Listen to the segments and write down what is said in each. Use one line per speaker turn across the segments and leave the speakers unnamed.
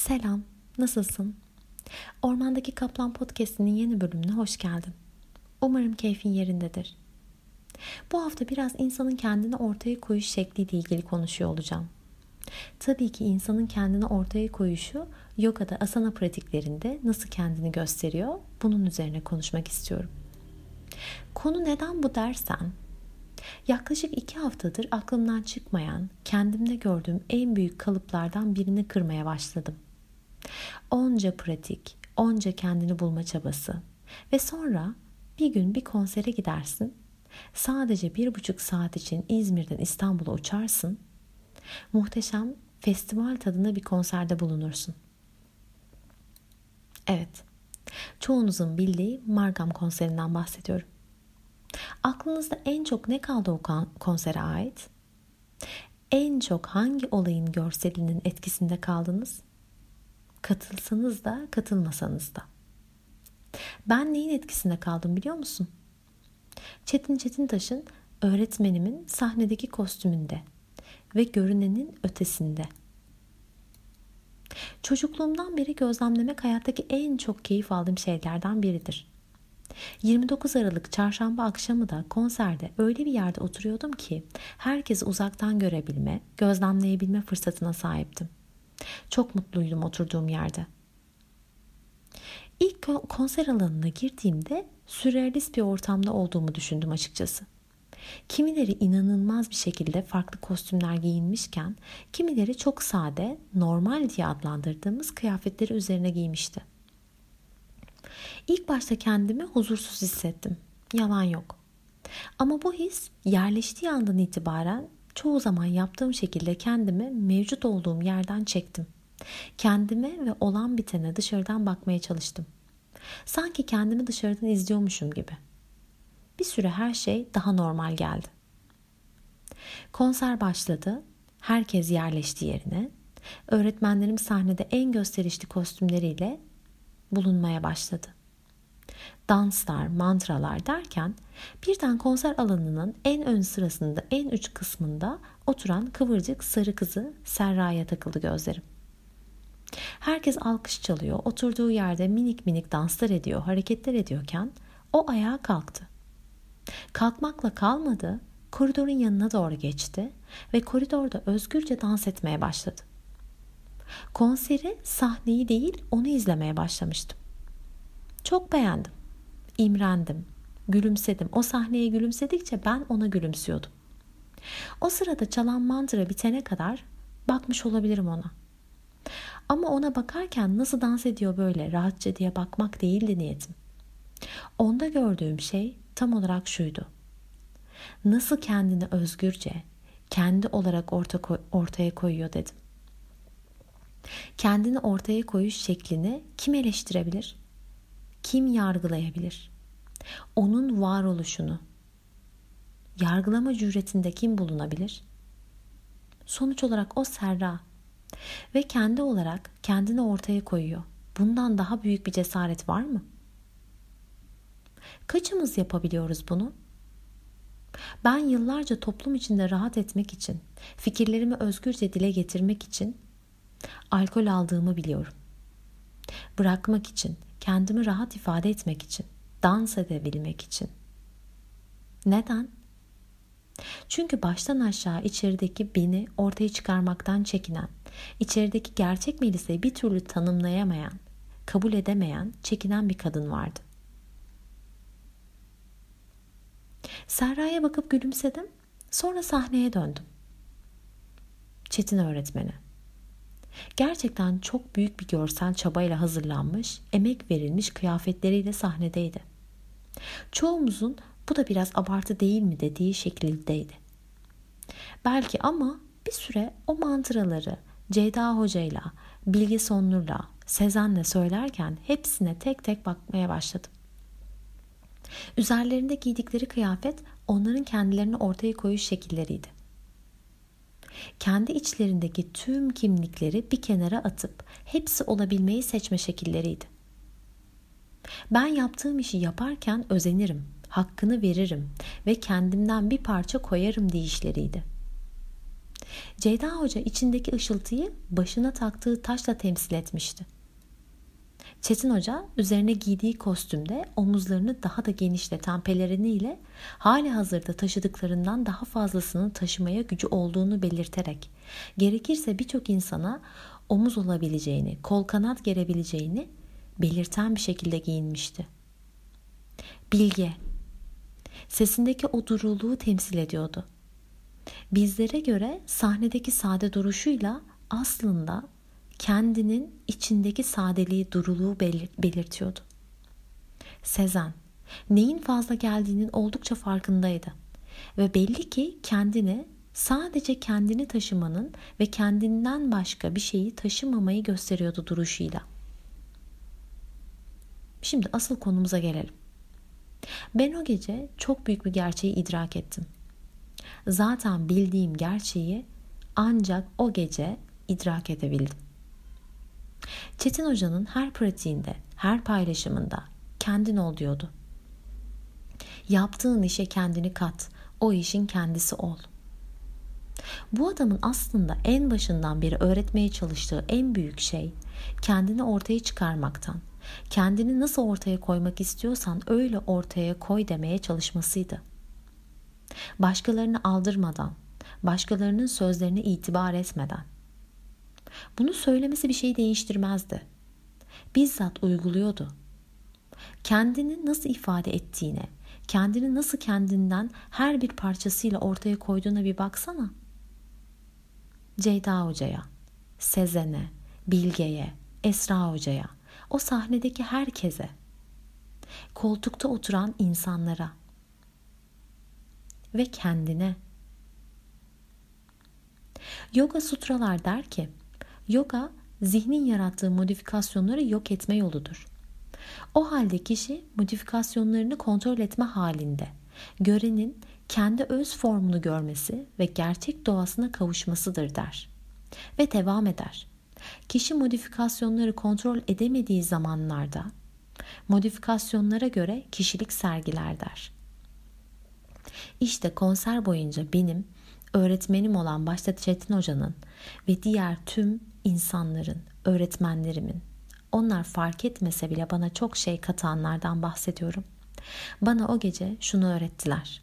Selam, nasılsın? Ormandaki Kaplan Podcast'inin yeni bölümüne hoş geldin. Umarım keyfin yerindedir. Bu hafta biraz insanın kendini ortaya koyuş şekliyle ilgili konuşuyor olacağım. Tabii ki insanın kendini ortaya koyuşu yogada asana pratiklerinde nasıl kendini gösteriyor bunun üzerine konuşmak istiyorum. Konu neden bu dersen Yaklaşık iki haftadır aklımdan çıkmayan, kendimde gördüğüm en büyük kalıplardan birini kırmaya başladım. Onca pratik, onca kendini bulma çabası ve sonra bir gün bir konsere gidersin. Sadece bir buçuk saat için İzmir'den İstanbul'a uçarsın. Muhteşem festival tadında bir konserde bulunursun. Evet, çoğunuzun bildiği Margam konserinden bahsediyorum. Aklınızda en çok ne kaldı o konsere ait? En çok hangi olayın görselinin etkisinde kaldınız? Katılsanız da katılmasanız da. Ben neyin etkisinde kaldım biliyor musun? Çetin Çetintaş'ın öğretmenimin sahnedeki kostümünde ve görünenin ötesinde. Çocukluğumdan beri gözlemlemek hayattaki en çok keyif aldığım şeylerden biridir. 29 Aralık çarşamba akşamı da konserde öyle bir yerde oturuyordum ki herkesi uzaktan görebilme, gözlemleyebilme fırsatına sahiptim. Çok mutluydum oturduğum yerde. İlk konser alanına girdiğimde sürrealist bir ortamda olduğumu düşündüm açıkçası. Kimileri inanılmaz bir şekilde farklı kostümler giyinmişken, kimileri çok sade, normal diye adlandırdığımız kıyafetleri üzerine giymişti. İlk başta kendimi huzursuz hissettim. Yalan yok. Ama bu his yerleştiği andan itibaren çoğu zaman yaptığım şekilde kendimi mevcut olduğum yerden çektim. Kendime ve olan bitene dışarıdan bakmaya çalıştım. Sanki kendimi dışarıdan izliyormuşum gibi. Bir süre her şey daha normal geldi. Konser başladı. Herkes yerleşti yerine. Öğretmenlerim sahnede en gösterişli kostümleriyle bulunmaya başladı. Danslar, mantralar derken birden konser alanının en ön sırasında en uç kısmında oturan kıvırcık sarı kızı Serra'ya takıldı gözlerim. Herkes alkış çalıyor, oturduğu yerde minik minik danslar ediyor, hareketler ediyorken o ayağa kalktı. Kalkmakla kalmadı, koridorun yanına doğru geçti ve koridorda özgürce dans etmeye başladı. Konseri sahneyi değil onu izlemeye başlamıştım. Çok beğendim. İmrendim. Gülümsedim. O sahneye gülümsedikçe ben ona gülümsüyordum. O sırada çalan mantra bitene kadar bakmış olabilirim ona. Ama ona bakarken nasıl dans ediyor böyle rahatça diye bakmak değildi niyetim. Onda gördüğüm şey tam olarak şuydu. Nasıl kendini özgürce, kendi olarak orta koy, ortaya koyuyor dedim. Kendini ortaya koyuş şeklini kim eleştirebilir? Kim yargılayabilir? Onun varoluşunu yargılama cüretinde kim bulunabilir? Sonuç olarak o Serra ve kendi olarak kendini ortaya koyuyor. Bundan daha büyük bir cesaret var mı? Kaçımız yapabiliyoruz bunu? Ben yıllarca toplum içinde rahat etmek için, fikirlerimi özgürce dile getirmek için alkol aldığımı biliyorum. Bırakmak için, kendimi rahat ifade etmek için, dans edebilmek için. Neden? Çünkü baştan aşağı içerideki beni ortaya çıkarmaktan çekinen, içerideki gerçek Melisa'yı bir türlü tanımlayamayan, kabul edemeyen, çekinen bir kadın vardı. Serra'ya bakıp gülümsedim. Sonra sahneye döndüm. Çetin öğretmeni. Gerçekten çok büyük bir görsel çabayla hazırlanmış, emek verilmiş kıyafetleriyle sahnedeydi. Çoğumuzun bu da biraz abartı değil mi dediği şekildeydi. Belki ama bir süre o mantıraları Ceyda Hoca'yla, Bilge Sonur'la, Sezen'le söylerken hepsine tek tek bakmaya başladım. Üzerlerinde giydikleri kıyafet onların kendilerini ortaya koyuş şekilleriydi kendi içlerindeki tüm kimlikleri bir kenara atıp hepsi olabilmeyi seçme şekilleriydi. Ben yaptığım işi yaparken özenirim, hakkını veririm ve kendimden bir parça koyarım deyişleriydi. Ceyda Hoca içindeki ışıltıyı başına taktığı taşla temsil etmişti. Çetin Hoca üzerine giydiği kostümde omuzlarını daha da genişleten peleriniyle hali hazırda taşıdıklarından daha fazlasını taşımaya gücü olduğunu belirterek gerekirse birçok insana omuz olabileceğini, kol kanat gerebileceğini belirten bir şekilde giyinmişti. Bilge, sesindeki o duruluğu temsil ediyordu. Bizlere göre sahnedeki sade duruşuyla aslında kendinin içindeki sadeliği, duruluğu belirtiyordu. Sezen, neyin fazla geldiğinin oldukça farkındaydı ve belli ki kendini sadece kendini taşımanın ve kendinden başka bir şeyi taşımamayı gösteriyordu duruşuyla. Şimdi asıl konumuza gelelim. Ben o gece çok büyük bir gerçeği idrak ettim. Zaten bildiğim gerçeği ancak o gece idrak edebildim. Çetin Hoca'nın her pratiğinde, her paylaşımında kendin ol diyordu. Yaptığın işe kendini kat, o işin kendisi ol. Bu adamın aslında en başından beri öğretmeye çalıştığı en büyük şey kendini ortaya çıkarmaktan, kendini nasıl ortaya koymak istiyorsan öyle ortaya koy demeye çalışmasıydı. Başkalarını aldırmadan, başkalarının sözlerine itibar etmeden. Bunu söylemesi bir şey değiştirmezdi. Bizzat uyguluyordu. Kendini nasıl ifade ettiğine, kendini nasıl kendinden her bir parçasıyla ortaya koyduğuna bir baksana. Ceyda Hoca'ya, Sezen'e, Bilge'ye, Esra Hoca'ya, o sahnedeki herkese, koltukta oturan insanlara ve kendine. Yoga Sutralar der ki, yoga zihnin yarattığı modifikasyonları yok etme yoludur. O halde kişi modifikasyonlarını kontrol etme halinde, görenin kendi öz formunu görmesi ve gerçek doğasına kavuşmasıdır der. Ve devam eder. Kişi modifikasyonları kontrol edemediği zamanlarda modifikasyonlara göre kişilik sergiler der. İşte konser boyunca benim öğretmenim olan başta Çetin Hoca'nın ve diğer tüm insanların, öğretmenlerimin onlar fark etmese bile bana çok şey katanlardan bahsediyorum. Bana o gece şunu öğrettiler.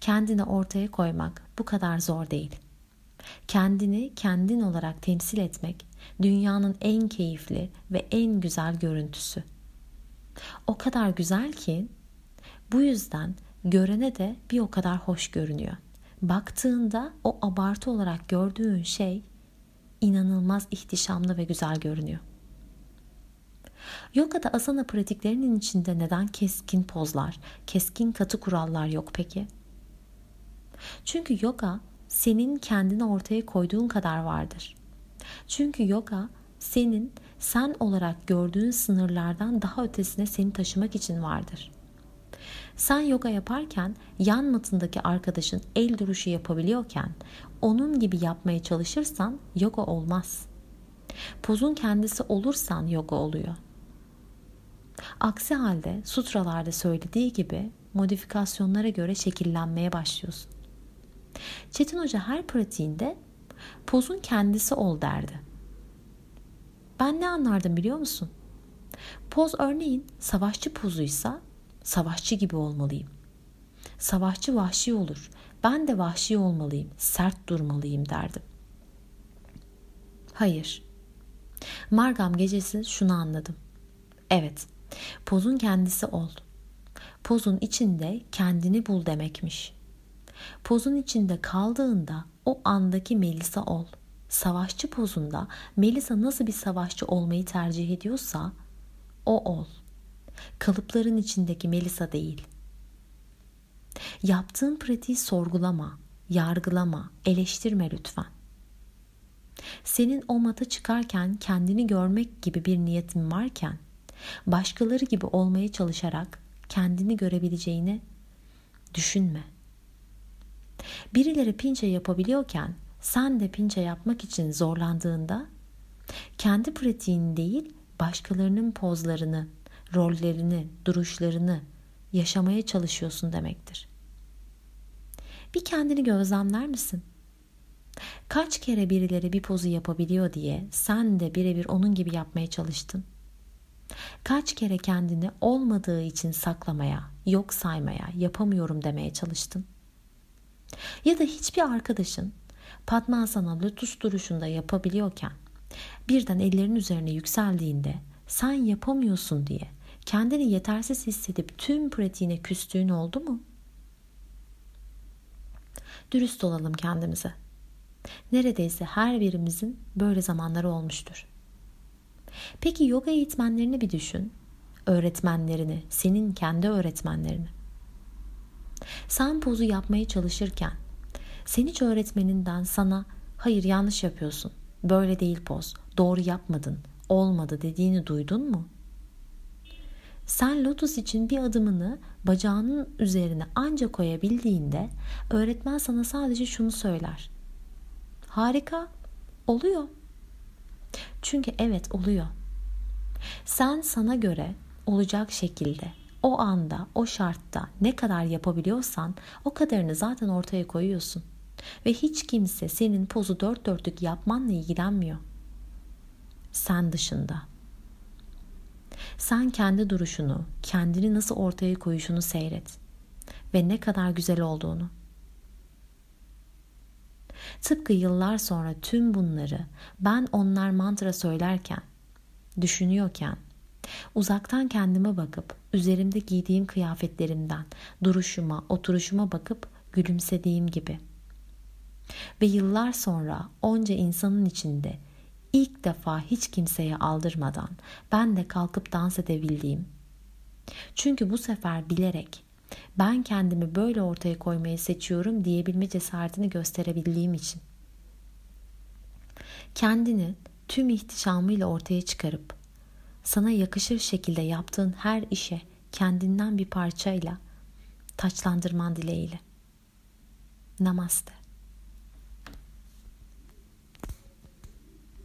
Kendini ortaya koymak bu kadar zor değil. Kendini kendin olarak temsil etmek dünyanın en keyifli ve en güzel görüntüsü. O kadar güzel ki bu yüzden görene de bir o kadar hoş görünüyor. Baktığında o abartı olarak gördüğün şey inanılmaz ihtişamlı ve güzel görünüyor. Yoga'da asana pratiklerinin içinde neden keskin pozlar, keskin katı kurallar yok peki? Çünkü yoga senin kendini ortaya koyduğun kadar vardır. Çünkü yoga senin sen olarak gördüğün sınırlardan daha ötesine seni taşımak için vardır. Sen yoga yaparken yan matındaki arkadaşın el duruşu yapabiliyorken onun gibi yapmaya çalışırsan yoga olmaz. Pozun kendisi olursan yoga oluyor. Aksi halde sutralarda söylediği gibi modifikasyonlara göre şekillenmeye başlıyorsun. Çetin Hoca her pratiğinde pozun kendisi ol derdi. Ben ne anlardım biliyor musun? Poz örneğin savaşçı pozuysa savaşçı gibi olmalıyım. Savaşçı vahşi olur. Ben de vahşi olmalıyım, sert durmalıyım derdim. Hayır. Margam gecesi şunu anladım. Evet, pozun kendisi ol. Pozun içinde kendini bul demekmiş. Pozun içinde kaldığında o andaki Melisa ol. Savaşçı pozunda Melisa nasıl bir savaşçı olmayı tercih ediyorsa o ol. Kalıpların içindeki Melisa değil. Yaptığın pratiği sorgulama, yargılama, eleştirme lütfen. Senin o mata çıkarken kendini görmek gibi bir niyetin varken başkaları gibi olmaya çalışarak kendini görebileceğini düşünme. Birileri pinçe yapabiliyorken sen de pinçe yapmak için zorlandığında kendi pratiğini değil başkalarının pozlarını, rollerini, duruşlarını yaşamaya çalışıyorsun demektir. Bir kendini gözlemler misin? Kaç kere birileri bir pozu yapabiliyor diye sen de birebir onun gibi yapmaya çalıştın? Kaç kere kendini olmadığı için saklamaya, yok saymaya, yapamıyorum demeye çalıştın? Ya da hiçbir arkadaşın Padmasana lotus duruşunda yapabiliyorken birden ellerin üzerine yükseldiğinde sen yapamıyorsun diye kendini yetersiz hissedip tüm pratiğine küstüğün oldu mu? Dürüst olalım kendimize. Neredeyse her birimizin böyle zamanları olmuştur. Peki yoga eğitmenlerini bir düşün. Öğretmenlerini, senin kendi öğretmenlerini. Sen pozu yapmaya çalışırken sen hiç öğretmeninden sana hayır yanlış yapıyorsun, böyle değil poz, doğru yapmadın, olmadı dediğini duydun mu? Sen lotus için bir adımını bacağının üzerine anca koyabildiğinde öğretmen sana sadece şunu söyler. Harika, oluyor. Çünkü evet oluyor. Sen sana göre olacak şekilde o anda, o şartta ne kadar yapabiliyorsan o kadarını zaten ortaya koyuyorsun. Ve hiç kimse senin pozu dört dörtlük yapmanla ilgilenmiyor. Sen dışında. Sen kendi duruşunu, kendini nasıl ortaya koyuşunu seyret. Ve ne kadar güzel olduğunu. Tıpkı yıllar sonra tüm bunları ben onlar mantra söylerken, düşünüyorken, uzaktan kendime bakıp üzerimde giydiğim kıyafetlerimden, duruşuma, oturuşuma bakıp gülümsediğim gibi. Ve yıllar sonra onca insanın içinde ilk defa hiç kimseye aldırmadan ben de kalkıp dans edebildiğim. Çünkü bu sefer bilerek ben kendimi böyle ortaya koymayı seçiyorum diyebilme cesaretini gösterebildiğim için. Kendini tüm ihtişamıyla ortaya çıkarıp sana yakışır şekilde yaptığın her işe kendinden bir parçayla taçlandırman dileğiyle. Namaste.